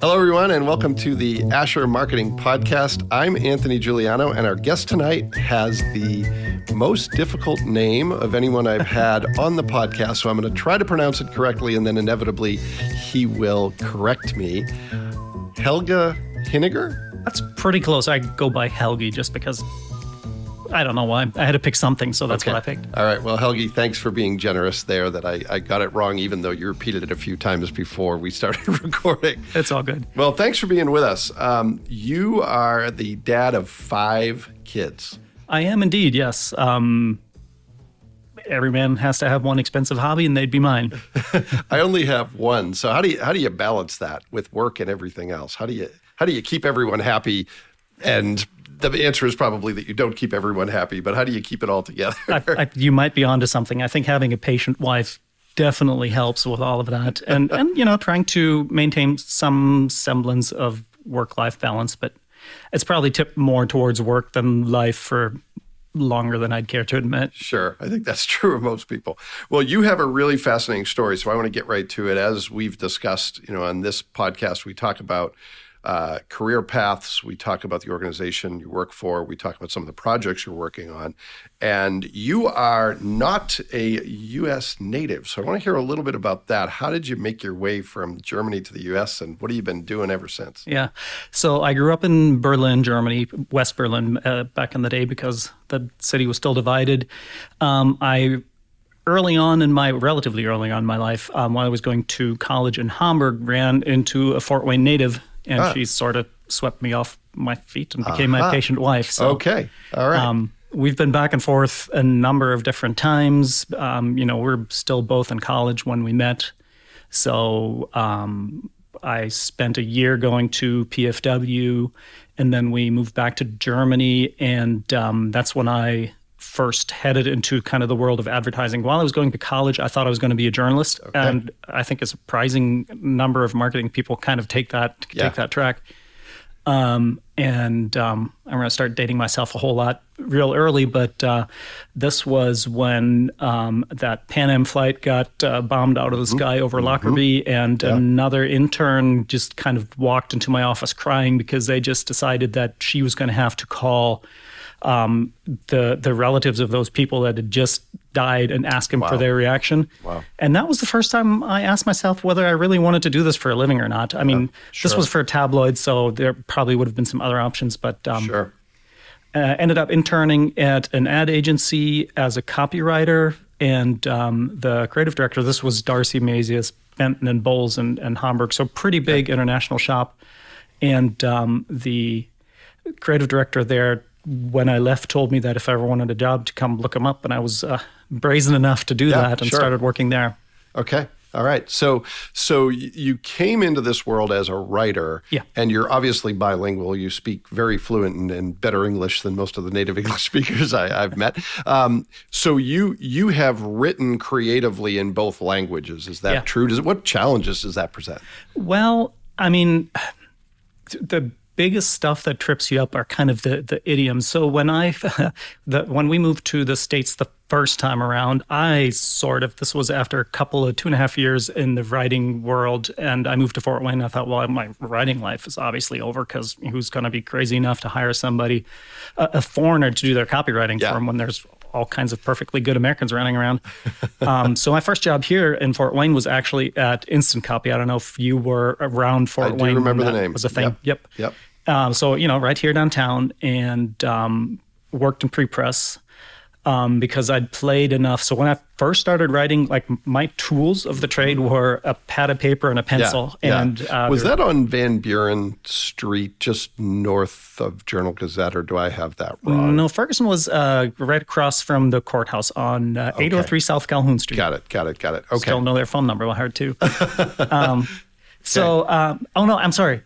Hello, everyone, and welcome to the Asher Marketing Podcast. I'm Anthony Giuliano, and our guest tonight has the most difficult name of anyone I've had on the podcast. So I'm going to try to pronounce it correctly, and then inevitably he will correct me. Helga Hinniger? That's pretty close. I go by Helgi just because I don't know why. I had to pick something, so that's Okay. what I picked. All right. Well, Helgi, thanks for being generous there that I, I got it wrong, even though you repeated it a few times before we started recording. It's all good. Well, thanks for being with us. Um, you are the dad of five kids. I am indeed, yes. Um, every man has to have one expensive hobby, and they'd be mine. I only have one. So how do you how do you balance that with work and everything else? How do you how do you keep everyone happy? And the answer is probably that you don't keep everyone happy, but how do you keep it all together? I, I, you might be onto something. I think having a patient wife definitely helps with all of that, and and you know, trying to maintain some semblance of work-life balance. But it's probably tipped more towards work than life for longer than I'd care to admit. Sure. I think that's true of most people. Well, you have a really fascinating story, so I want to get right to it. As we've discussed, you know, on this podcast, we talk about uh, career paths. We talk about the organization you work for. We talk about some of the projects you're working on. And you are not a U.S. native. So I want to hear a little bit about that. How did you make your way from Germany to the U.S. and what have you been doing ever since? Yeah. So I grew up in Berlin, Germany, West Berlin, uh, back in the day because the city was still divided. Um, I early on in my relatively early on in my life, um, while I was going to college in Hamburg, ran into a Fort Wayne native, and Ah. she sort of swept me off my feet and became my patient wife. So Okay. All right. um, we've been back and forth a number of different times. Um, you know, we're still both in college when we met. So um, I spent a year going to PFW, and then we moved back to Germany, and um, that's when I first headed into kind of the world of advertising. While I was going to college, I thought I was going to be a journalist, and I think a surprising number of marketing people kind of take that Yeah. take that track. Um, and um, I'm going to start dating myself a whole lot real early, but uh, this was when um, that Pan Am flight got uh, bombed out of the sky over Lockerbie, and another intern just kind of walked into my office crying because they just decided that she was going to have to call um, the the relatives of those people that had just died and ask them for their reaction. Wow. And that was the first time I asked myself whether I really wanted to do this for a living or not. I mean, this was for a tabloid, so there probably would have been some other options, but um, sure. uh, ended up interning at an ad agency as a copywriter and um, the creative director. This was D'Arcy Masius, Benton and Bowles and, and Hamburg, so pretty big international shop. And um, the creative director there, when I left, told me that if I ever wanted a job, to come look him up, and I was uh, brazen enough to do Yeah, that and sure. started working there. Okay. All right. So so you came into this world as a writer. Yeah. And you're obviously bilingual. You speak very fluent and, and better English than most of the native English speakers I, I've met. Um, so you you have written creatively in both languages. Is that Yeah. true? Does what challenges does that present? Well, I mean, the biggest stuff that trips you up are kind of the the idioms. So when I the when we moved to the states the first time around, I sort of this was after a couple of two and a half years in the writing world, and I moved to Fort Wayne. I thought, well, my writing life is obviously over because who's going to be crazy enough to hire somebody, a, a foreigner, to do their copywriting Yeah. for them when there's all kinds of perfectly good Americans running around. um, so my first job here in Fort Wayne was actually at Instant Copy. I don't know if you were around Fort I do Wayne. when remember the name. Was a thing. Yep. Yep. Yep. Um, so you know, right here downtown, and um, worked in pre-press um, because I'd played enough. So when I first started writing, like my tools of the trade were a pad of paper and a pencil. Yeah. And uh, was that on Van Buren Street, just north of Journal Gazette, or do I have that wrong? no? Ferguson was uh, right across from the courthouse on uh, 803 South Calhoun Street. Got it. Got it. Got it. Okay. Still know their phone number by heart too. um, so, um, oh no, I'm sorry.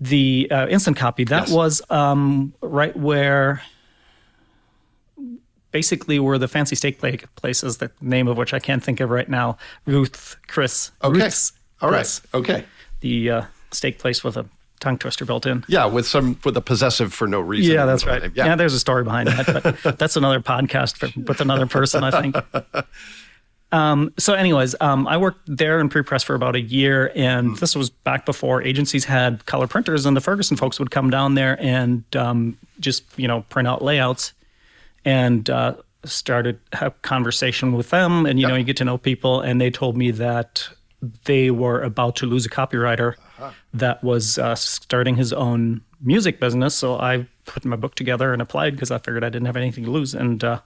The uh, instant copy that Yes. was um, right where, basically, where the fancy steak pla- place. The name of which I can't think of right now. Ruth Chris. Okay. Ruth's All right. Chris, Okay. the uh, steak place with a tongue twister built in. Yeah, with some with a possessive for no reason. Yeah, that's right. Yeah. Yeah. there's a story behind that, but that's another podcast for, with another person, I think. Um, so, anyways, um, I worked there in pre-press for about a year, and this was back before agencies had color printers, and the Ferguson folks would come down there and um, just you know print out layouts, and uh, started a conversation with them, and you know you get to know people, and they told me that they were about to lose a copywriter that was uh, starting his own music business. So I put my book together and applied because I figured I didn't have anything to lose, and uh,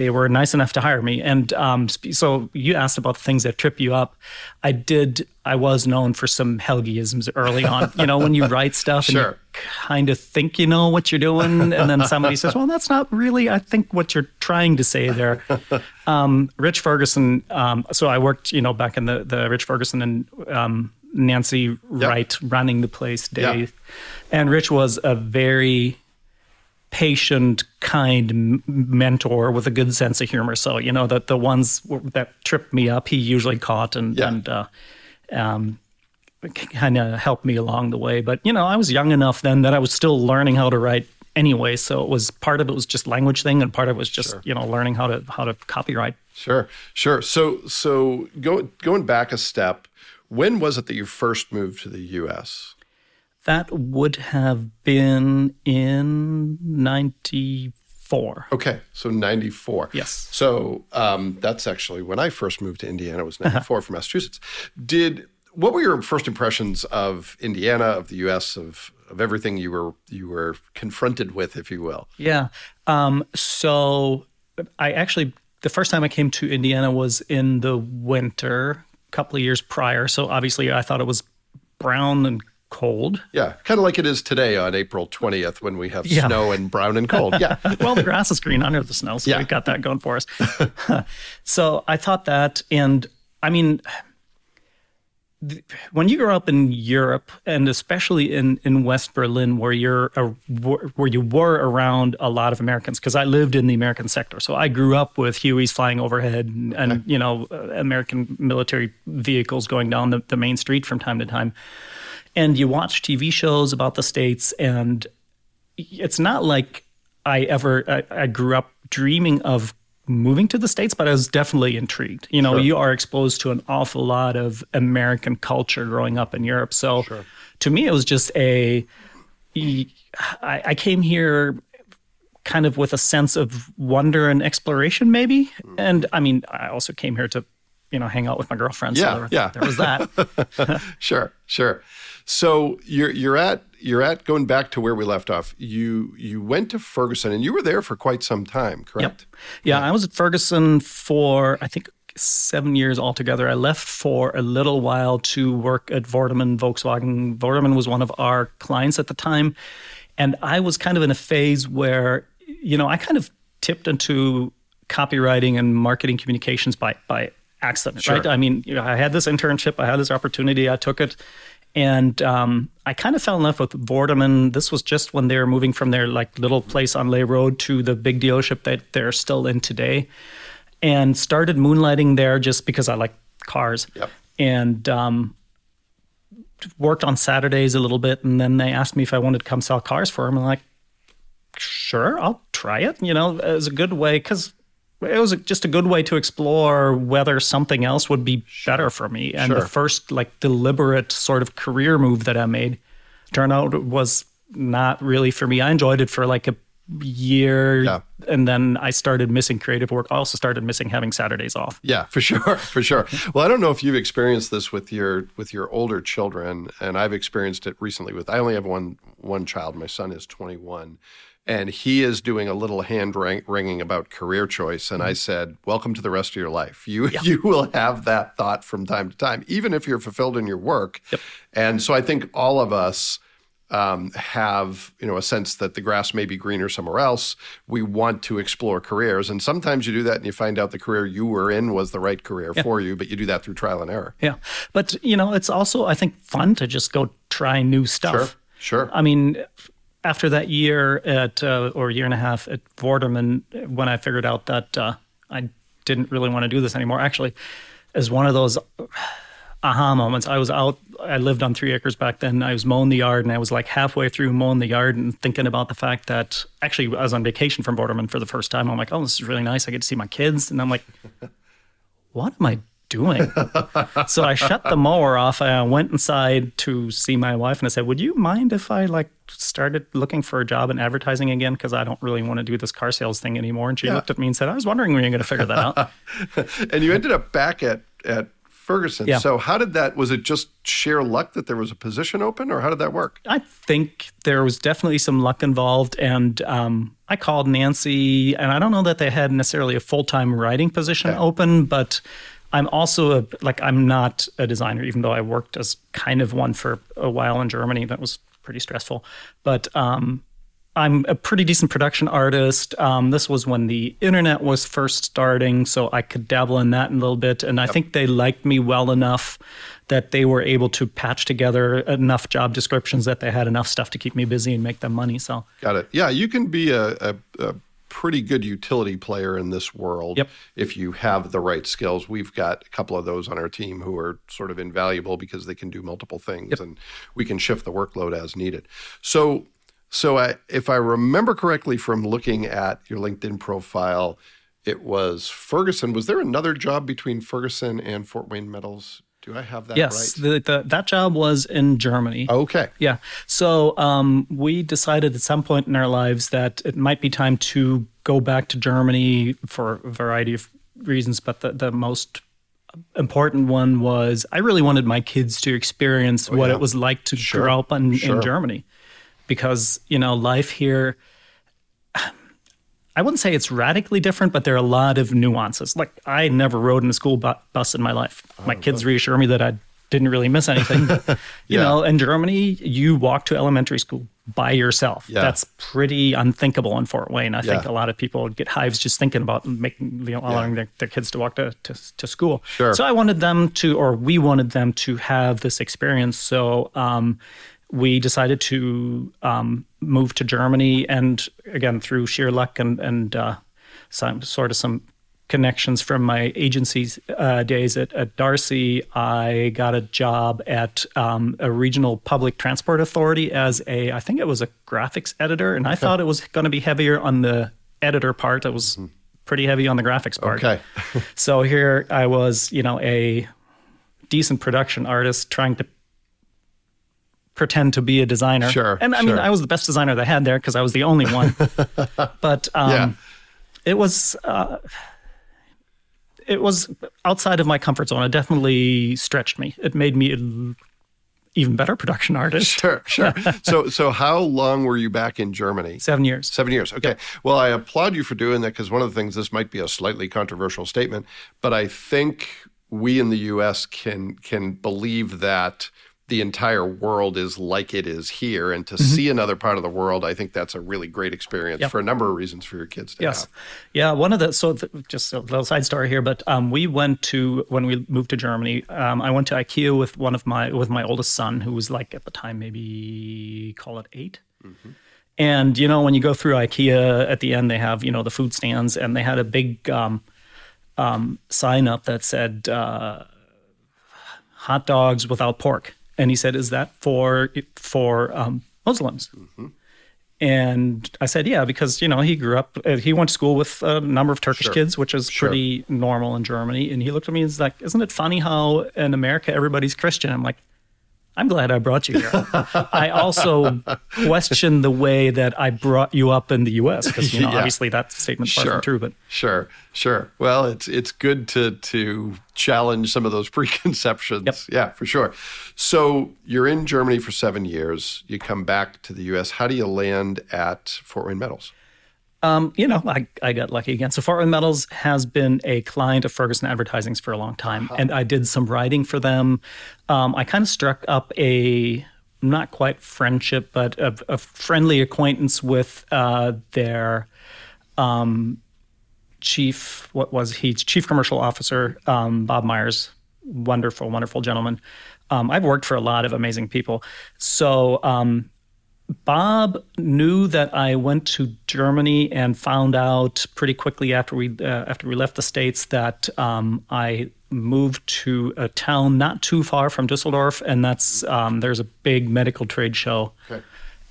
they were nice enough to hire me. And um, so you asked about the things that trip you up. I did. I was known for some Helgeisms early on. you know, when you write stuff and Sure. you kind of think you know what you're doing, and then somebody says, "Well, that's not really. I think what you're trying to say there." Um, Rich Ferguson. Um, so I worked, you know, back in the the Rich Ferguson and um, Nancy Wright running the place days, and Rich was a very patient, kind m- mentor with a good sense of humor. So you know that the ones w- that tripped me up, he usually caught and Yeah. and uh, um, kind of helped me along the way. But you know, I was young enough then that I was still learning how to write anyway. So it was part of it was just language thing, and part of it was just you know learning how to how to copyright. Sure, sure. So, so go, going back a step, when was it that you first moved to the U.S.? That would have been in '94. Okay, so '94. Yes. So um, that's actually when I first moved to Indiana. It was '94 from Massachusetts. Did what were your first impressions of Indiana, of the U.S., of of everything you were you were confronted with, if you will? Yeah. Um, so I actually, the first time I came to Indiana was in the winter, a couple of years prior. So obviously I thought it was brown and cold. Yeah, kind of like it is today on April 20th when we have Yeah. snow and brown and cold. Yeah. well, the grass is green under the snow, so Yeah. we've got that going for us. so I thought that, and I mean, when you grow up in Europe, and especially in, in West Berlin, where you're a, where you were around a lot of Americans, because I lived in the American sector, so I grew up with Hueys flying overhead, and, and you know, American military vehicles going down the, the main street from time to time. And you watch TV shows about the states, and it's not like I ever I, I grew up dreaming of moving to the states, but I was definitely intrigued. You know, you are exposed to an awful lot of American culture growing up in Europe. So to me, it was just a. I, I came here kind of with a sense of wonder and exploration, maybe. And I mean, I also came here to, you know, hang out with my girlfriend. Yeah, so there, yeah. there was that. Sure, sure. So you're you're at you're at going back to where we left off. You you went to Ferguson and you were there for quite some time, correct? Yep. Yeah, I was at Ferguson for I think seven years altogether. I left for a little while to work at Vorderman Volkswagen. Vorderman was one of our clients at the time, and I was kind of in a phase where you know I kind of tipped into copywriting and marketing communications by by accident, right? I mean, you know, I had this internship, I had this opportunity, I took it. And um, I kind of fell in love with Vorderman. This was just when they were moving from their like little place on Lay Road to the big dealership that they're still in today, and started moonlighting there just because I like cars. Yep. And um, worked on Saturdays a little bit, and then they asked me if I wanted to come sell cars for them. I'm like, sure, I'll try it. You know, was a good way because it was just a good way to explore whether something else would be better for me. And Sure. the first like deliberate sort of career move that I made turned out was not really for me. I enjoyed it for like a year Yeah. and then I started missing creative work. I also started missing having Saturdays off. Yeah, for sure, for sure. Well, I don't know if you've experienced this with your with your older children, and I've experienced it recently with. I only have one one child. My son is 21, and he is doing a little hand wring- wringing about career choice. And I said, "Welcome to the rest of your life. You you will have that thought from time to time, even if you're fulfilled in your work." yep. And so I think all of us um, have you know a sense that the grass may be greener somewhere else. We want to explore careers, and sometimes you do that, and you find out the career you were in was the right career for you, but you do that through trial and error. Yeah. But, you know, it's also, I think, fun to just go try new stuff. Sure, sure. I mean, after that year at, uh, or year and a half at Vorderman, when I figured out that uh, I didn't really want to do this anymore, actually, is one of those aha moments. I was out, I lived on three acres back then. I was mowing the yard and I was like halfway through mowing the yard and thinking about the fact that actually I was on vacation from Vorderman for the first time. I'm like, oh, this is really nice. I get to see my kids. And I'm like, what am I doing? so I shut the mower off. and I went inside to see my wife and I said, Would you mind if I like started looking for a job in advertising again? Because I don't really want to do this car sales thing anymore. And she Yeah. looked at me and said, I was wondering when you're going to figure that out. and you ended up back at at Ferguson. Yeah. So how did that? Was it just sheer luck that there was a position open, or how did that work? I think there was definitely some luck involved. And um, I called Nancy, and I don't know that they had necessarily a full time writing position open, but I'm also a, like, I'm not a designer, even though I worked as kind of one for a while in Germany. That was pretty stressful. But um, I'm a pretty decent production artist. Um, this was when the internet was first starting, so I could dabble in that a little bit. And I think they liked me well enough that they were able to patch together enough job descriptions that they had enough stuff to keep me busy and make them money. So Got it. Yeah, you can be a, a, a pretty good utility player in this world Yep. if you have the right skills. We've got a couple of those on our team who are sort of invaluable because they can do multiple things and we can shift the workload as needed. So, so I, if I remember correctly from looking at your LinkedIn profile, it was Ferguson. Was there another job between Ferguson and Fort Wayne Metals? Do I have that yes, right? the, the, that job was in Germany. Okay. Yeah. So um, we decided at some point in our lives that it might be time to go back to Germany for a variety of reasons, but the, the most important one was I really wanted my kids to experience what yeah. it was like to grow up in, Sure. in Germany. Because, you know, life here, I wouldn't say it's radically different, but there are a lot of nuances. Like I never rode in a school bu- bus in my life. My kids reassure me that I didn't really miss anything. But, you Yeah. know, in Germany, you walk to elementary school by yourself. Yeah. That's pretty unthinkable in Fort Wayne. I think a lot of people get hives just thinking about making, you know, allowing their, their kids to walk to, to, to school. Sure. So I wanted them to, or we wanted them to have this experience. So, um, we decided to um, move to Germany, and again through sheer luck and and uh, some sort of some connections from my agency's uh, days at, at D'Arcy, I got a job at um, a regional public transport authority as a I think it was a graphics editor, and I thought it was going to be heavier on the editor part. It was pretty heavy on the graphics part. Okay. So here I was, you know, a decent production artist trying to pretend to be a designer. Sure, And I mean. I was the best designer they had there because I was the only one. but um, Yeah. it was. Uh, it was outside of my comfort zone. It definitely stretched me. It made me an even better production artist. Sure, sure. so, so how long were you back in Germany? Seven years. Seven years. Okay. Well, I applaud you for doing that because one of the things, this might be a slightly controversial statement, but I think we in the U.S. can can believe that the entire world is like it is here, and to see another part of the world, I think that's a really great experience Yep. for a number of reasons for your kids to Yes. have. Yeah. One of the, so th- just a little side story here, but um, we went to, when we moved to Germany, um, I went to IKEA with one of my, with my oldest son, who was like at the time, maybe call it 8 And, you know, when you go through IKEA at the end, they have, you know, the food stands and they had a big um, um, sign up that said, uh, hot dogs without pork. And he said, "Is that for for um, Muslims?" And I said, "Yeah, because you know he grew up. Uh, he went to school with a number of Turkish kids, which is pretty normal in Germany." And he looked at me and was like, "Isn't it funny how in America everybody's Christian?" I'm like. I'm glad I brought you here. I also question the way that I brought you up in the U.S. because you know Yeah. obviously that statement's far Sure. from true. But Sure, sure. Well, it's it's good to to challenge some of those preconceptions. Yep. Yeah, for sure. So you're in Germany for seven years. You come back to the U.S. How do you land at Fort Wayne Metals? Um, you know, I, I got lucky again. So Fort Metals has been a client of Ferguson Advertising's for a long time, and I did some writing for them. Um, I kind of struck up a not quite friendship, but a, a friendly acquaintance with uh, their um, chief. What was he? Chief commercial officer, um, Bob Myers. Wonderful, wonderful gentleman. Um, I've worked for a lot of amazing people. So um, Bob knew that I went to Germany and found out pretty quickly after we uh, after we left the states that um, I moved to a town not too far from Dusseldorf, and that's um, there's a big medical trade show, Okay.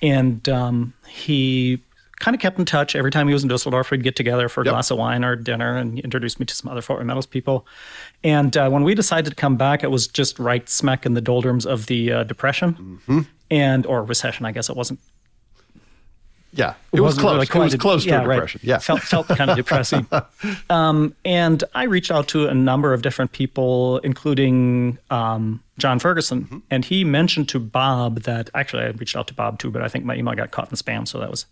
and um, he kind of kept in touch. Every time he was in Dusseldorf, we'd get together for a Yep. glass of wine or dinner and he introduced me to some other Fort Wayne Metals people. And uh, when we decided to come back, it was just right smack in the doldrums of the uh, Depression Mm-hmm. And or recession. I guess it wasn't. Yeah, it, was wasn't close. really it was close to yeah, a right. depression. Yeah. felt felt kind of depressing. um, and I reached out to a number of different people, including um, John Ferguson, Mm-hmm. and he mentioned to Bob that actually I reached out to Bob too, but I think my email got caught in spam, so that was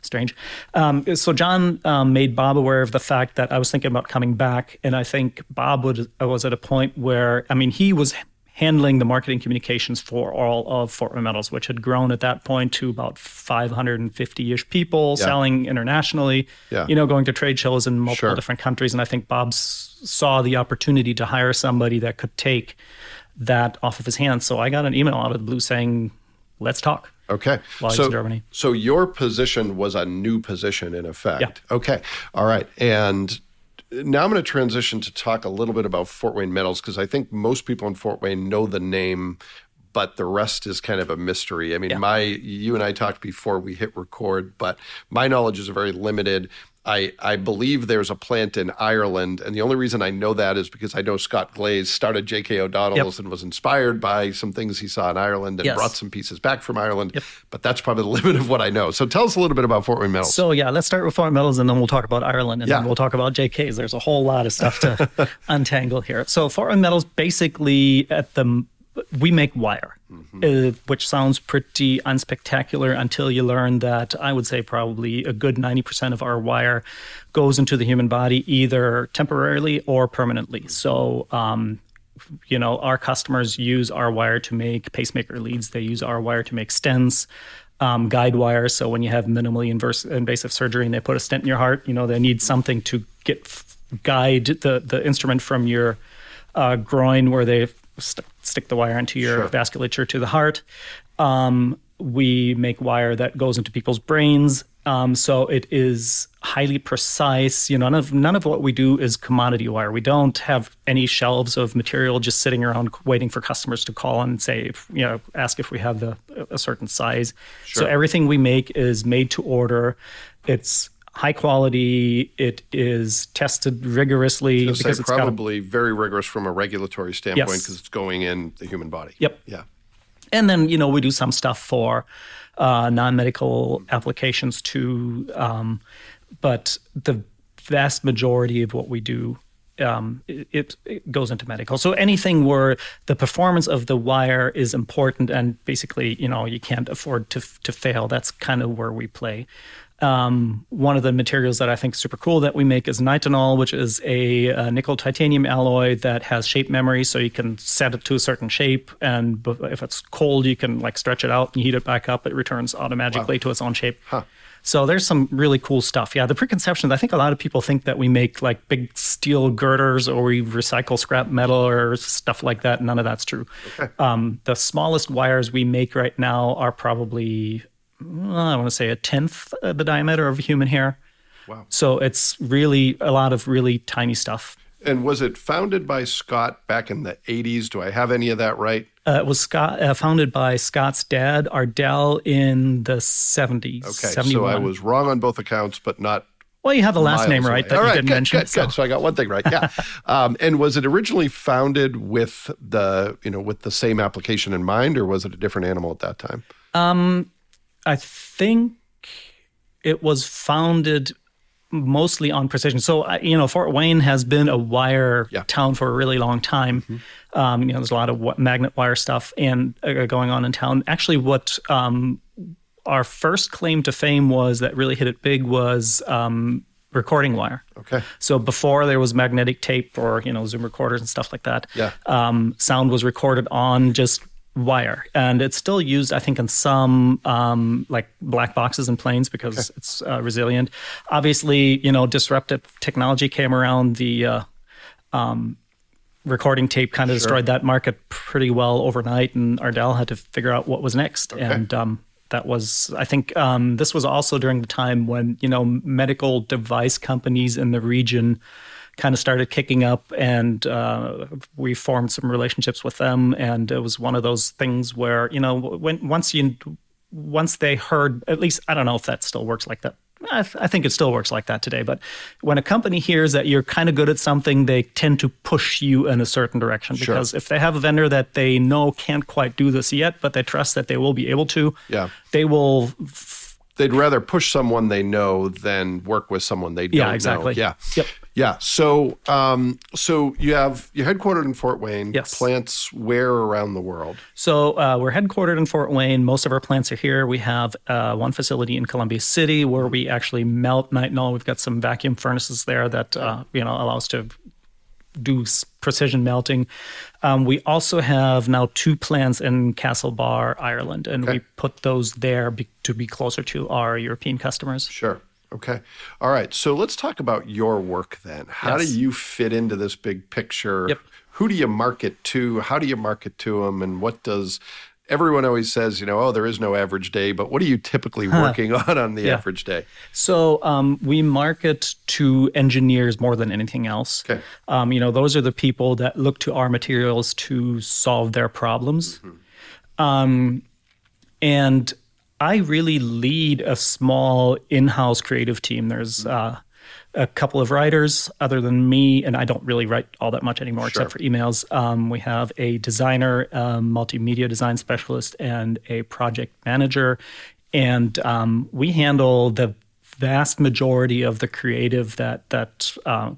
strange. Um, so John um, made Bob aware of the fact that I was thinking about coming back, and I think Bob would, was at a point where I mean he was handling the marketing communications for all of Fort Metals, which had grown at that point to about 550-ish people Yeah. selling internationally. Yeah. You know, going to trade shows in multiple Sure. different countries, and I think Bob saw the opportunity to hire somebody that could take that off of his hands. So I got an email out of the blue saying, "Let's talk." Okay. While so, in Germany. so your position was a new position in effect. Yeah. Okay. All right. And now I'm going to transition to talk a little bit about Fort Wayne Metals because I think most people in Fort Wayne know the name, but the rest is kind of a mystery. I mean, my you and I talked before we hit record, but my knowledge is very limited. I, I believe there's a plant in Ireland, and the only reason I know that is because I know Scott Glaze started J.K. O'Donnell's and was inspired by some things he saw in Ireland and Yes. brought some pieces back from Ireland. But that's probably the limit of what I know. So tell us a little bit about Fort Wayne Metals. So yeah, let's start with Fort Metals, and then we'll talk about Ireland, and Yeah. then we'll talk about JKs. There's a whole lot of stuff to untangle here. So Fort Wayne Metals, basically, at the we make wire, uh, which sounds pretty unspectacular until you learn that I would say probably a good 90% of our wire goes into the human body either temporarily or permanently. So um, you know, our customers use our wire to make pacemaker leads. They use our wire to make stents, um, guide wires. So when you have minimally inverse, invasive surgery and they put a stent in your heart, you know, they need something to get guide the the instrument from your uh, groin where they st- stick the wire into your Sure. vasculature to the heart. Um, we make wire that goes into people's brains. Um, so it is highly precise. You know, none of none of what we do is commodity wire. We don't have any shelves of material just sitting around waiting for customers to call and say, if, you know, ask if we have the a certain size. So everything we make is made to order. It's high quality. It is tested rigorously because it's got a probably very rigorous from a regulatory standpoint Yes. because it's going in the human body. Yep. Yeah. And then, you know, we do some stuff for uh, non medical applications too. Um, but the vast majority of what we do. Um, it, it goes into medical. So anything where the performance of the wire is important and basically, you know, you can't afford to to fail. That's kind of where we play. Um, one of the materials that I think is super cool that we make is nitinol, which is a, uh nickel titanium alloy that has shape memory. So you can set it to a certain shape, and if it's cold, you can like stretch it out and heat it back up. It returns automatically to its own shape. So there's some really cool stuff. Yeah, the preconceptions. I think a lot of people think that we make like big steel girders or we recycle scrap metal or stuff like that. None of that's true. Um, the smallest wires we make right now are probably I want to say a tenth of the diameter of human hair. Wow. So it's really a lot of really tiny stuff. And was it founded by Scott back in the 80s? Do I have any of that right? Uh, it was Scott, uh, founded by Scott's dad, Ardell, in the 70s. Okay. 71. So I was wrong on both accounts, but not well, you have the last name away. right that All you right, didn't good, mention. Good, so- good. So I got one thing right. Yeah. um, and was it originally founded with the you know with the same application in mind, or was it a different animal at that time? I think it was founded mostly on precision. So, you know, Fort Wayne has been a wire Yeah. town for a really long time. Um, you know, there's a lot of magnet wire stuff and uh, going on in town. Actually, what um, our first claim to fame was that really hit it big was um, recording wire. Okay. So before there was magnetic tape or you know Zoom recorders and stuff like that, Yeah. um, sound was recorded on just wire, and it's still used, I think, in some um, like black boxes and planes because it's uh, resilient. Obviously, you know, disruptive technology came around. The uh, um, recording tape kind of destroyed that market pretty well overnight, and Ardell had to figure out what was next. And um, that was, I think, um, this was also during the time when you know medical device companies in the region kind of started kicking up, and uh, we formed some relationships with them. And it was one of those things where you know when once you once they heard, at least I don't know if that still works like that. I, th- I think it still works like that today. But when a company hears that you're kind of good at something, they tend to push you in a certain direction Sure. because if they have a vendor that they know can't quite do this yet, but they trust that they will be able to, Yeah. they will They'd rather push someone they know than work with someone they don't Yeah, exactly. know. Yeah. Yep. Yeah. So, um, so you have you're headquartered in Fort Wayne. Yes. Plants where around the world? So uh, we're headquartered in Fort Wayne. Most of our plants are here. We have uh, one facility in Columbia City where we actually melt nitinol. We've got some vacuum furnaces there that uh, you know allow us to do precision melting. Um, we also have now two plants in Castlebar, Ireland, and Okay. we put those there be- to be closer to our European customers. Sure. Okay. All right. So let's talk about your work then. How Yes. do you fit into this big picture? Yep. Who do you market to? How do you market to them? And what does everyone always says, you know, oh, there is no average day, but what are you typically working on on the Yeah. average day? So um, we market to engineers more than anything else. Okay. Um, you know, those are the people that look to our materials to solve their problems. Um, and I really lead a small in-house creative team. There's uh, a couple of writers other than me, and I don't really write all that much anymore except for emails. Um, we have a designer, a multimedia design specialist, and a project manager, and um, we handle the vast majority of the creative that that uh,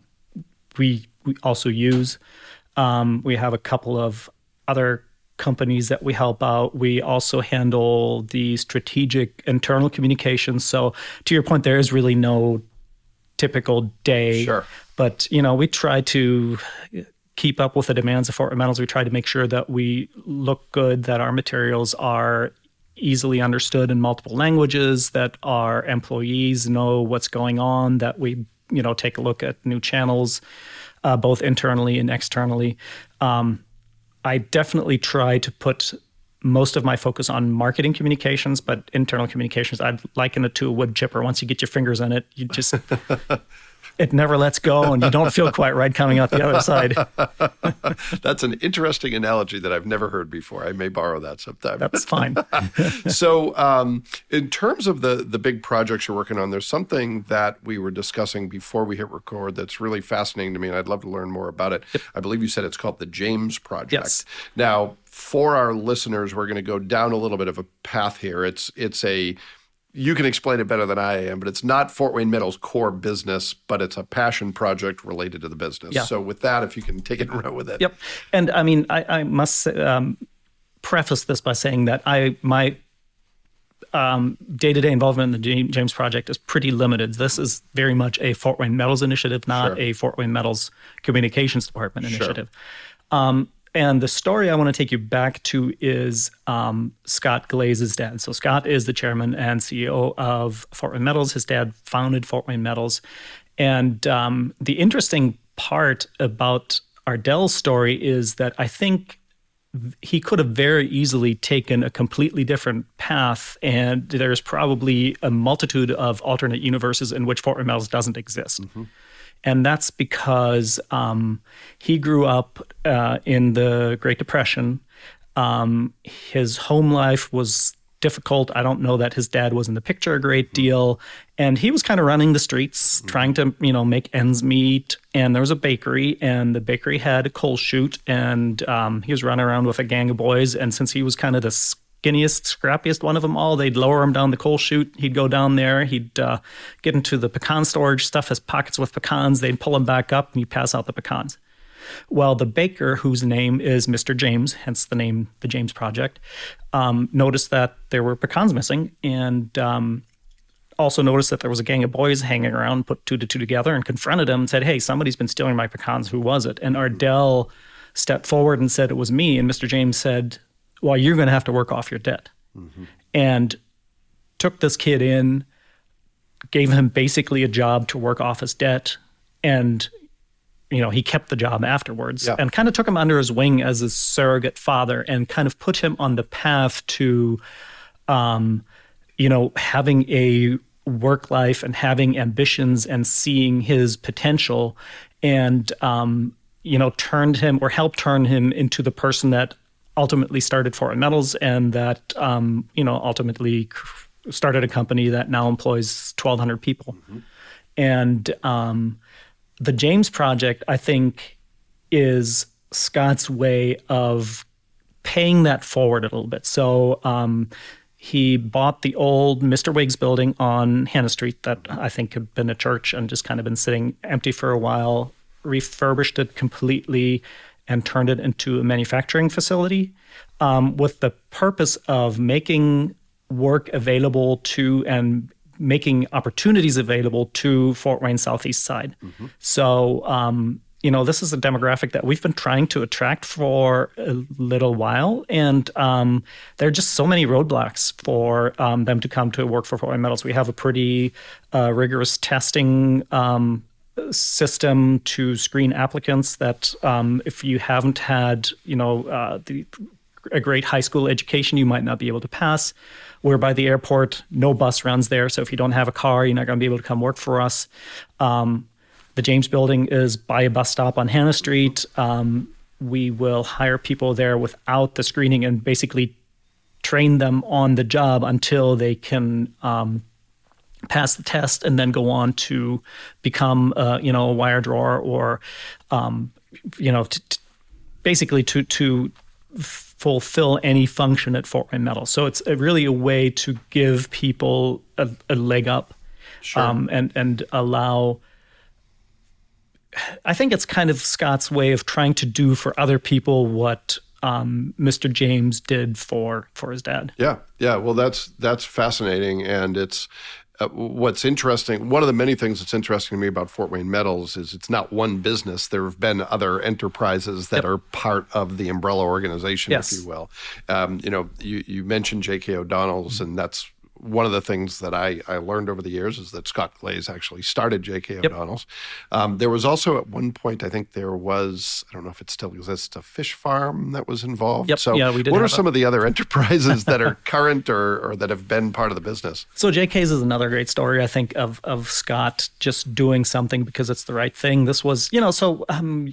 we we also use. Um, we have a couple of other companies that we help out. We also handle the strategic internal communications. So, to your point, there is really no typical day. Sure. But you know, we try to keep up with the demands of Fort Metals. We try to make sure that we look good, that our materials are easily understood in multiple languages, that our employees know what's going on, that we you know take a look at new channels, uh, both internally and externally. Um, I definitely try to put most of my focus on marketing communications, but internal communications, I'd liken it to a wood chipper. Once you get your fingers in it, you just it never lets go, and you don't feel quite right coming out the other side. That's an interesting analogy that I've never heard before. I may borrow that sometime. That's fine. so, um, in terms of the the big projects you're working on, there's something that we were discussing before we hit record that's really fascinating to me, and I'd love to learn more about it. I believe you said it's called the James Project. Yes. Now, for our listeners, we're going to go down a little bit of a path here. It's it's a you can explain it better than I am, but it's not Fort Wayne Metals' core business, but it's a passion project related to the business. Yeah. So, with that, if you can take it and run with it. Yep. And I mean, I, I must um, preface this by saying that I my um, day-to-day involvement in the James Project is pretty limited. This is very much a Fort Wayne Metals initiative, not Sure. a Fort Wayne Metals Communications Department initiative. Um, and the story I want to take you back to is um, Scott Glaze's dad. So Scott is the chairman and CEO of Fort Wayne Metals. His dad founded Fort Wayne Metals, and um, the interesting part about Ardell's story is that I think he could have very easily taken a completely different path, and there's probably a multitude of alternate universes in which Fort Wayne Metals doesn't exist. And that's because um, he grew up uh, in the Great Depression. Um, his home life was difficult. I don't know that his dad was in the picture a great deal, and he was kind of running the streets, trying to you know make ends meet. And there was a bakery, and the bakery had a coal chute, and um, he was running around with a gang of boys. And since he was kind of the skinniest, scrappiest one of them all, they'd lower him down the coal chute. He'd go down there. He'd uh, get into the pecan storage, stuff his pockets with pecans. They'd pull him back up, and he'd pass out the pecans. Well, the baker, whose name is Mr. James, hence the name the James Project, um, noticed that there were pecans missing and um, also noticed that there was a gang of boys hanging around, put two to two together, and confronted him and said, Hey, somebody's been stealing my pecans. Who was it? And Ardell stepped forward and said, It was me. And Mr. James said, Well, you're going to have to work off your debt. And took this kid in, gave him basically a job to work off his debt, and you know, he kept the job afterwards Yeah. and kind of took him under his wing as his surrogate father and kind of put him on the path to, um, you know, having a work life and having ambitions and seeing his potential and, um, you know, turned him or helped turn him into the person that ultimately started Fort Wayne Metals, and that um, you know ultimately started a company that now employs 1,200 people. Mm-hmm. And um, the James Project, I think, is Scott's way of paying that forward a little bit. So um, he bought the old Mr. Wiggs building on Hanna Street that I think had been a church and just kind of been sitting empty for a while, refurbished it completely, and turned it into a manufacturing facility um, with the purpose of making work available to and making opportunities available to Fort Wayne Southeast Side. Mm-hmm. So, um, you know, this is a demographic that we've been trying to attract for a little while, and um, there are just so many roadblocks for um, them to come to work for Fort Wayne Metals. We have a pretty uh, rigorous testing um, system to screen applicants. That um, if you haven't had, you know, uh, the, a great high school education, you might not be able to pass. We're by the airport, no bus runs there. So if you don't have a car, you're not going to be able to come work for us. Um, the James Building is by a bus stop on Hanna Street. Um, we will hire people there without the screening and basically train them on the job until they can um, pass the test and then go on to become, uh, you know, a wire drawer or, um, you know, t- t- basically to to fulfill any function at Fort Wayne Metal. So it's a, really a way to give people a, a leg up sure. um, and and allow I think it's kind of Scott's way of trying to do for other people what um, Mr. James did for for his dad. Yeah, yeah. Well, that's that's fascinating, and it's uh, what's interesting. One of the many things that's interesting to me about Fort Wayne Metals is it's not one business. There have been other enterprises that yep. are part of the umbrella organization, yes. if you will. Um, you know, you, you mentioned J.K. O'Donnell's, mm-hmm. and that's one of the things that I, I learned over the years is that Scott Glaze actually started J.K. Yep. O'Donnell's. Um, there was also at one point, I think there was, I don't know if it still exists, a fish farm that was involved. Yep. So, yeah, we did what are some of the other enterprises that are current or, or that have been part of the business? So, J.K.'s is another great story, I think, of, of Scott just doing something because it's the right thing. This was, you know, so um,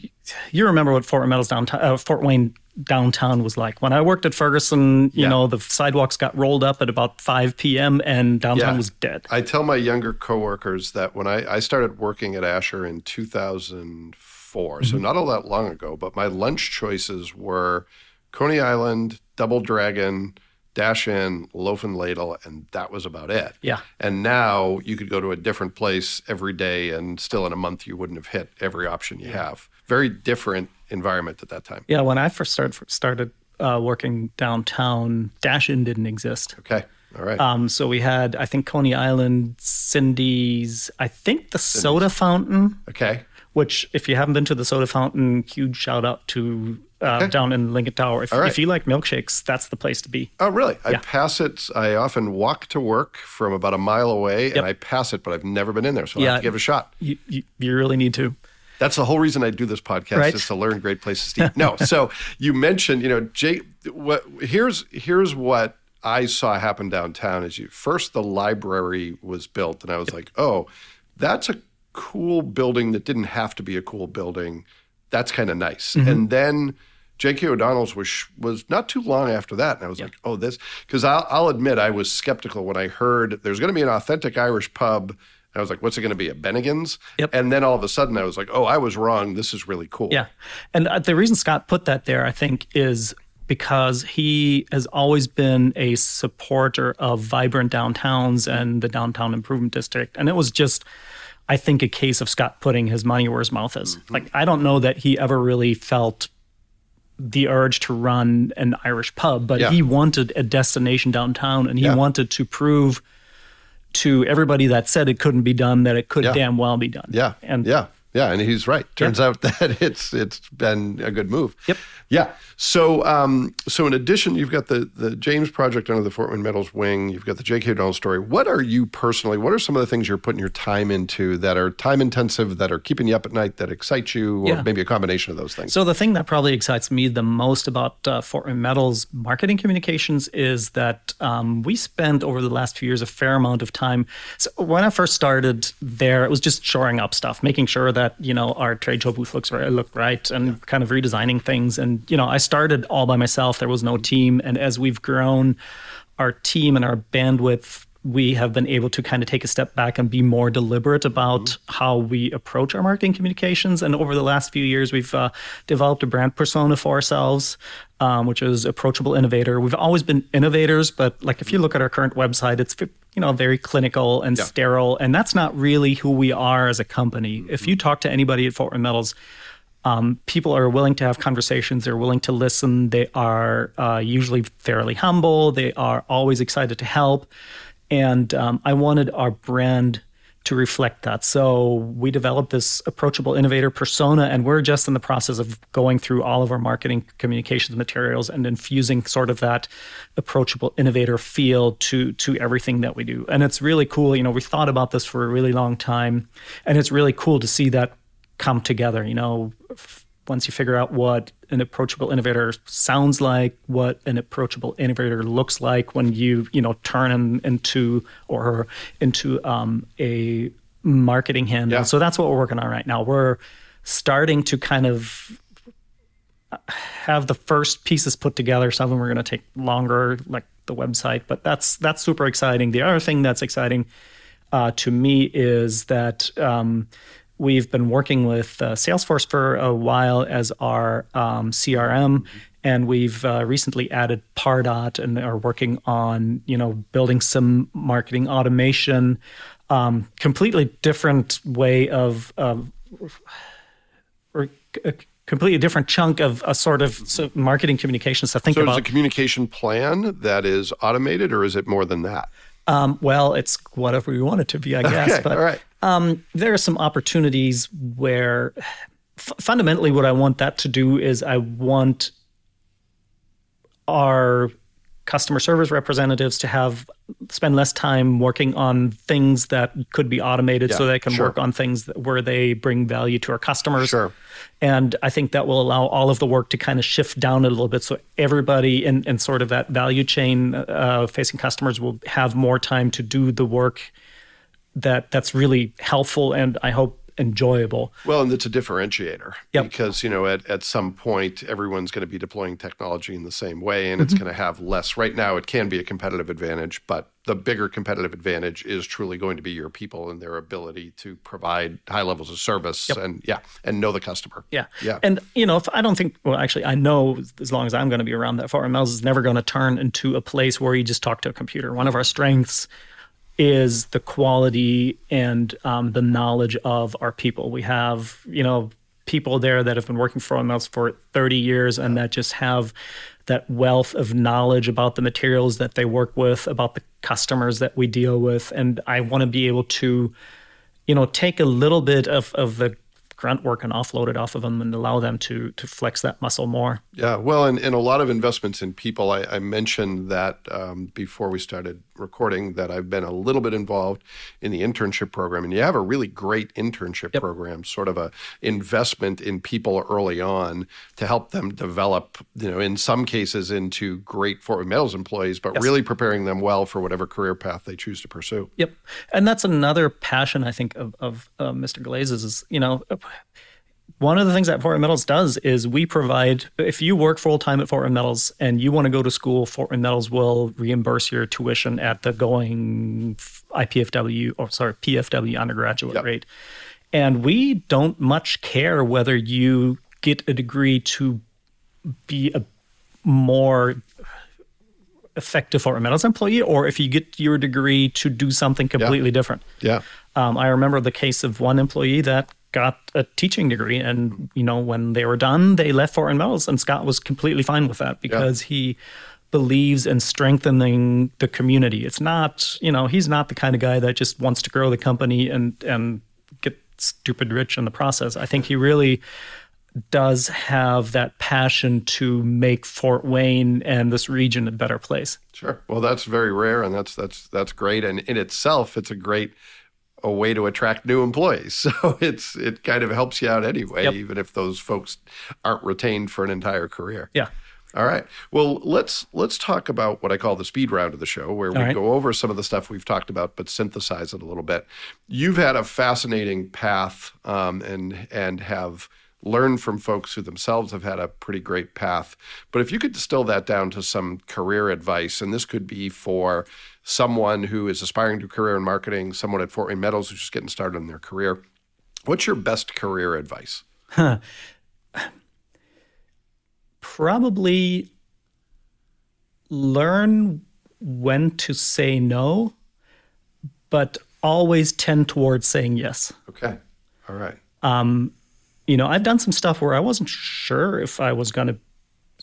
you remember what Fort downtown, uh, Fort Wayne downtown was like. When I worked at Ferguson, you yeah. know, the sidewalks got rolled up at about 5 p.m. and downtown yeah. was dead. I tell my younger coworkers that when I, I started working at Asher in 2004, mm-hmm. so not all that long ago, but my lunch choices were Coney Island, Double Dragon, Dash In, Loaf and Ladle, and that was about it. Yeah. And now you could go to a different place every day, and still in a month you wouldn't have hit every option you yeah. have. Very different environment at that time. Yeah, when I first started started uh, working downtown, Dash In didn't exist. Okay. All right. Um, so we had, I think, Coney Island, Cindy's, I think the Cindy's. soda fountain. Okay. Which, if you haven't been to the soda fountain, huge shout out to uh, okay. down in Lincoln Tower. If, right. if, you like milkshakes, that's the place to be. Oh, really? Yeah. I pass it. I often walk to work from about a mile away, yep. and I pass it, but I've never been in there, so yeah, I have to give it a shot. You, you, you really need to. That's the whole reason I do this podcast right. is to learn great places to eat. No, so you mentioned, you know, Jay. What here's here's what I saw happen downtown. Is you first the library was built, and I was like, oh, that's a cool building that didn't have to be a cool building. That's kind of nice. Mm-hmm. And then J.K. O'Donnell's was was not too long after that, and I was yep. like, "Oh, this." Because I'll, I'll admit I was skeptical when I heard there's going to be an authentic Irish pub I was like, what's it going to be at Bennigan's? Yep. And then all of a sudden I was like, oh, I was wrong. This is really cool. Yeah. And uh, the reason Scott put that there, I think, is because he has always been a supporter of vibrant downtowns and the downtown improvement district. And it was just, I think, a case of Scott putting his money where his mouth is. Mm-hmm. Like, I don't know that he ever really felt the urge to run an Irish pub, but yeah. he wanted a destination downtown and he yeah. wanted to prove – to everybody that said it couldn't be done that it could yeah. damn well be done. Yeah. And yeah. Yeah, and he's right. Turns yep. out that it's it's been a good move. Yep. Yeah. So um, so in addition, you've got the the James project under the Fort Wayne Metals wing. You've got the J.K. O'Donnell story. What are you personally? What are some of the things you're putting your time into that are time intensive, that are keeping you up at night, that excite you, or yeah. maybe a combination of those things? So the thing that probably excites me the most about uh, Fort Wayne Metals marketing communications is that um, we spent over the last few years a fair amount of time. So when I first started there, it was just shoring up stuff, making sure that that you know our trade show booth looks right, right, and yeah. kind of redesigning things. And you know, I started all by myself. There was no team, and as we've grown, our team and our bandwidth we have been able to kind of take a step back and be more deliberate about mm-hmm. how we approach our marketing communications. And over the last few years, we've uh, developed a brand persona for ourselves, um, which is approachable innovator. We've always been innovators, but like if you look at our current website, it's you know very clinical and yeah. sterile, and that's not really who we are as a company. Mm-hmm. If you talk to anybody at Fort Wayne Metals. Um, people are willing to have conversations. They're willing to listen. They are uh, usually fairly humble. They are always excited to help. And um, I wanted our brand to reflect that. So we developed this approachable innovator persona, and we're just in the process of going through all of our marketing communications materials and infusing sort of that approachable innovator feel to to everything that we do. And it's really cool. You know, we thought about this for a really long time, and it's really cool to see that come together. You know, once you figure out what an approachable innovator sounds like, what an approachable innovator looks like when you you know turn him into or into um, a marketing hand. Yeah. So that's what we're working on right now. We're starting to kind of have the first pieces put together. Some of them are going to take longer, like the website, but that's that's super exciting. The other thing that's exciting uh, to me is that. Um, We've been working with uh, Salesforce for a while as our um, CRM, and we've uh, recently added Pardot and are working on you know building some marketing automation. Um, completely different way of, of or a completely different chunk of a sort of marketing communications to think so about. So, is a communication plan that is automated, or is it more than that? Um, well, it's whatever we want it to be, I guess. Okay, but all right. Um, there are some opportunities where f- fundamentally what I want that to do is I want our customer service representatives to have spend less time working on things that could be automated yeah, so they can sure. work on things that, where they bring value to our customers. Sure. And I think that will allow all of the work to kind of shift down a little bit so everybody in, in sort of that value chain uh, facing customers will have more time to do the work that that's really helpful and I hope enjoyable. Well, and it's a differentiator yep. because you know at, at some point everyone's going to be deploying technology in the same way, and mm-hmm. it's going to have less. Right now, it can be a competitive advantage, but the bigger competitive advantage is truly going to be your people and their ability to provide high levels of service yep. and yeah, and know the customer. Yeah, yeah. And you know, if I don't think, well, actually, I know as long as I'm going to be around, that Fort Wayne is never going to turn into a place where you just talk to a computer. One of our strengths is the quality and um, the knowledge of our people. We have, you know, people there that have been working for us for 30 years and that just have that wealth of knowledge about the materials that they work with, about the customers that we deal with. And I want to be able to, you know, take a little bit of, of the grunt work and offload it off of them and allow them to to flex that muscle more. Yeah, well, and, and a lot of investments in people. I, I mentioned that um, before we started recording that I've been a little bit involved in the internship program, and you have a really great internship yep. program, sort of a investment in people early on to help them develop. You know, in some cases into great Fort Wayne Metals employees, but yes. really preparing them well for whatever career path they choose to pursue. Yep, and that's another passion I think of, of uh, Mr. Glaze's is you know one of the things that Fort Wayne Metals does is we provide, if you work full time at Fort Wayne Metals and you want to go to school, Fort Wayne Metals will reimburse your tuition at the going IPFW, or sorry, PFW undergraduate yep. rate. And we don't much care whether you get a degree to be a more effective Fort Wayne Metals employee or if you get your degree to do something completely yeah. different. Yeah. Um, I remember the case of one employee that got a teaching degree. And, you know, when they were done, they left Fort Metals. And Scott was completely fine with that because yeah. he believes in strengthening the community. It's not, you know, he's not the kind of guy that just wants to grow the company and, and get stupid rich in the process. I think he really does have that passion to make Fort Wayne and this region a better place. Sure. Well, that's very rare and that's that's that's great and in itself it's a great a way to attract new employees. So it's it kind of helps you out anyway, yep. even if those folks aren't retained for an entire career. Yeah. All right. Well, let's let's talk about what I call the speed round of the show, where we right. go over some of the stuff we've talked about, but synthesize it a little bit. You've had a fascinating path, um, and and have learned from folks who themselves have had a pretty great path. But if you could distill that down to some career advice, and this could be for someone who is aspiring to a career in marketing, someone at Fort Wayne Metals who's just getting started in their career, what's your best career advice? Probably learn when to say no, but always tend towards saying yes. Okay. All right. Um, you know, I've done some stuff where I wasn't sure if I was going to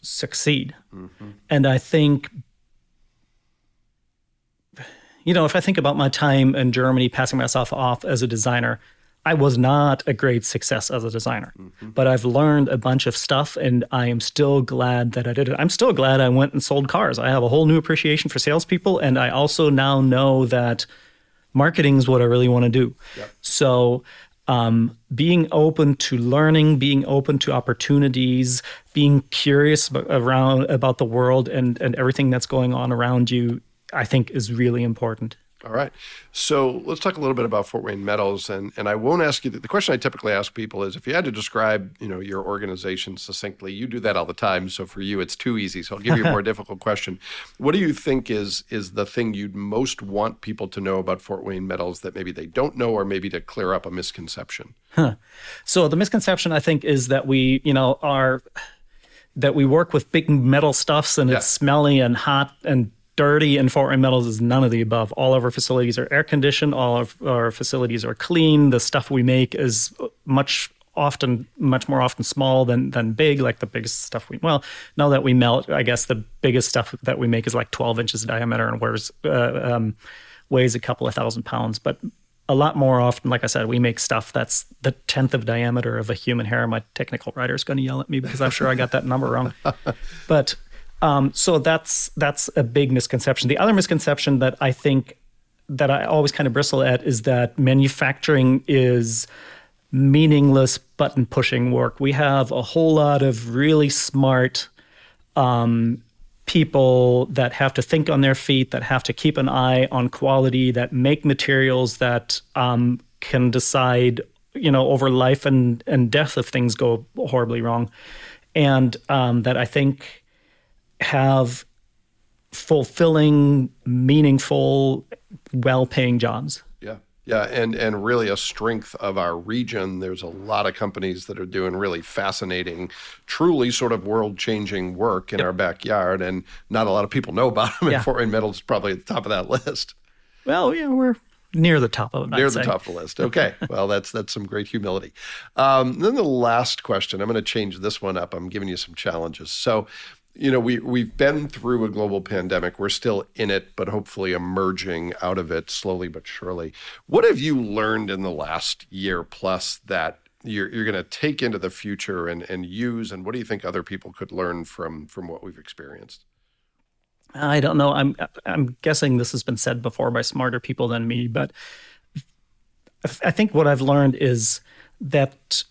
succeed. Mm-hmm. And I think, you know, if I think about my time in Germany, passing myself off as a designer, I was not a great success as a designer. But I've learned a bunch of stuff and I am still glad that I did it. I'm still glad I went and sold cars. I have a whole new appreciation for salespeople. And I also now know that marketing is what I really want to do. So, um, being open to learning, being open to opportunities, being curious about, around about the world and and everything that's going on around you, I think is really important. All right. So let's talk a little bit about Fort Wayne Metals, and and I won't ask you. The, the question I typically ask people is, if you had to describe, you know, your organization succinctly, you do that all the time. So for you, it's too easy. So I'll give you a more difficult question. What do you think is is the thing you'd most want people to know about Fort Wayne Metals that maybe they don't know, or maybe to clear up a misconception? So the misconception I think is that we, you know, are that we work with big metal stuffs and Yeah. it's smelly and hot and dirty and Fort Wayne Metals is none of the above. All of our facilities are air conditioned, all of our facilities are clean. The stuff we make is much often much more often small than than big like the biggest stuff we well now that we melt i guess the biggest stuff that we make is like 12 inches diameter and wears uh, um, weighs a couple of thousand pounds but a lot more often like i said we make stuff that's the tenth of diameter of a human hair my technical writer is going to yell at me because i'm sure i got that number wrong but um, so that's that's a big misconception. The other misconception that i think that i always kind of bristle at is that manufacturing is meaningless button pushing work. We have a whole lot of really smart um, people that have to think on their feet, that have to keep an eye on quality, that make materials that um, can decide, you know, over life and, and death if things go horribly wrong, and um, that I think have fulfilling, meaningful, well-paying jobs. Yeah. Yeah, and and really a strength of our region. There's a lot of companies that are doing really fascinating, truly sort of world-changing work in our backyard, and not a lot of people know about them. Yeah. And Fort Wayne Metals is probably at the top of that list. Well, yeah, we're near the top of it. near the top of the list. Okay, well that's that's some great humility. Um, then the last question, I'm going to change this one up. I'm giving you some challenges. So, you know, we we've been through a global pandemic. We're still in it, but hopefully emerging out of it slowly but surely. What have you learned in the last year plus that? You're, you're going to take into the future and, and use, and what do you think other people could learn from from what we've experienced? I don't know. I'm I'm guessing this has been said before by smarter people than me, but I think what I've learned is that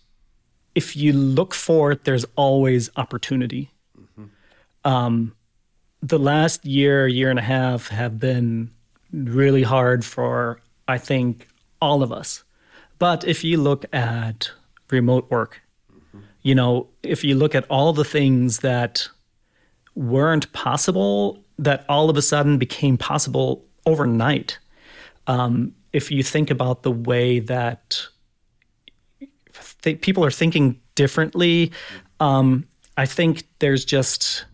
if you look for it, there's always opportunity. Um, the last year, year and a half have been really hard for I think all of us. But if you look at remote work, you know, if you look at all the things that weren't possible that all of a sudden became possible overnight. Um, if you think about the way that th- people are thinking differently, um, I think there's just,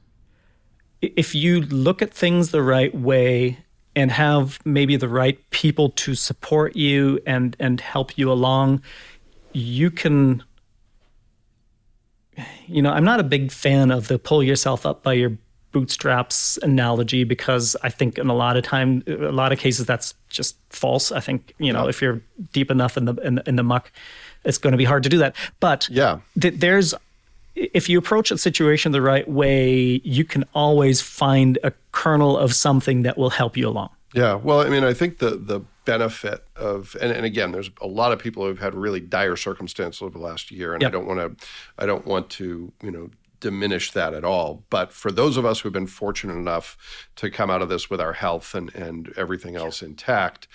if you look at things the right way and have maybe the right people to support you and and help you along, you can you know, I'm not a big fan of the pull yourself up by your bootstraps analogy because I think in a lot of time, a lot of cases, that's just false. I think you know, if you're deep enough in the in, the- in the muck, it's going to be hard to do that. But Yeah. th- there's if you approach a situation the right way, you can always find a kernel of something that will help you along. Yeah, well, I mean, I think the the benefit of and, and again, there's a lot of people who've had really dire circumstances over the last year, and I don't want to, I don't want to, you know, diminish that at all. But for those of us who've been fortunate enough to come out of this with our health and, and everything else intact,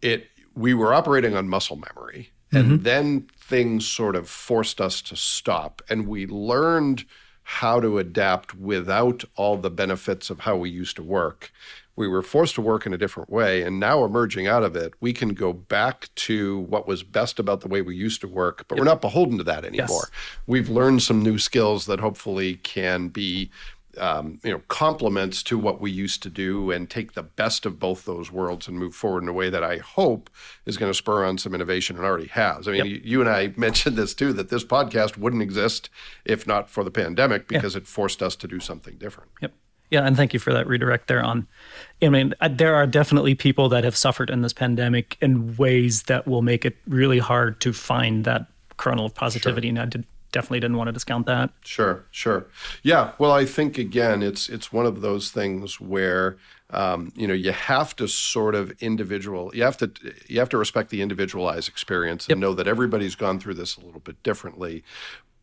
it we were operating on muscle memory. And mm-hmm. then things sort of forced us to stop. And we learned how to adapt without all the benefits of how we used to work we were forced to work in a different way. And now emerging out of it, we can go back to what was best about the way we used to work, but yep. we're not beholden to that anymore. Yes. We've learned some new skills that hopefully can be. Um, you know, complements to what we used to do, and take the best of both those worlds and move forward in a way that I hope is going to spur on some innovation and already has. I mean, yep. you and I mentioned this too that this podcast wouldn't exist if not for the pandemic because yeah. it forced us to do something different. Yep. Yeah, and thank you for that redirect there on. I mean, there are definitely people that have suffered in this pandemic in ways that will make it really hard to find that kernel of positivity. Sure. And I did, definitely didn't want to discount that. Sure, sure. Yeah, well, I think again, it's it's one of those things where um, you know you have to sort of individual. You have to you have to respect the individualized experience and yep. know that everybody's gone through this a little bit differently,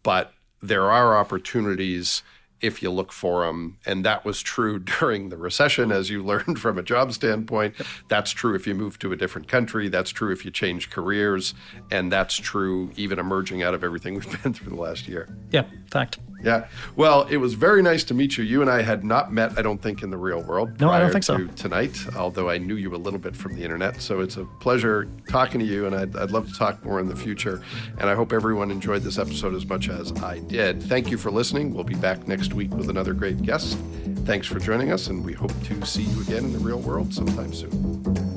but there are opportunities if you look for them. And that was true during the recession, as you learned from a job standpoint. That's true if you move to a different country. That's true if you change careers. And that's true even emerging out of everything we've been through the last year. Yeah, fact. Yeah. Well, it was very nice to meet you. You and I had not met, I don't think, in the real world. No, I don't think so. Tonight, although I knew you a little bit from the internet. So it's a pleasure talking to you, and I'd, I'd love to talk more in the future. And I hope everyone enjoyed this episode as much as I did. Thank you for listening. We'll be back next week with another great guest. Thanks for joining us, and we hope to see you again in the real world sometime soon.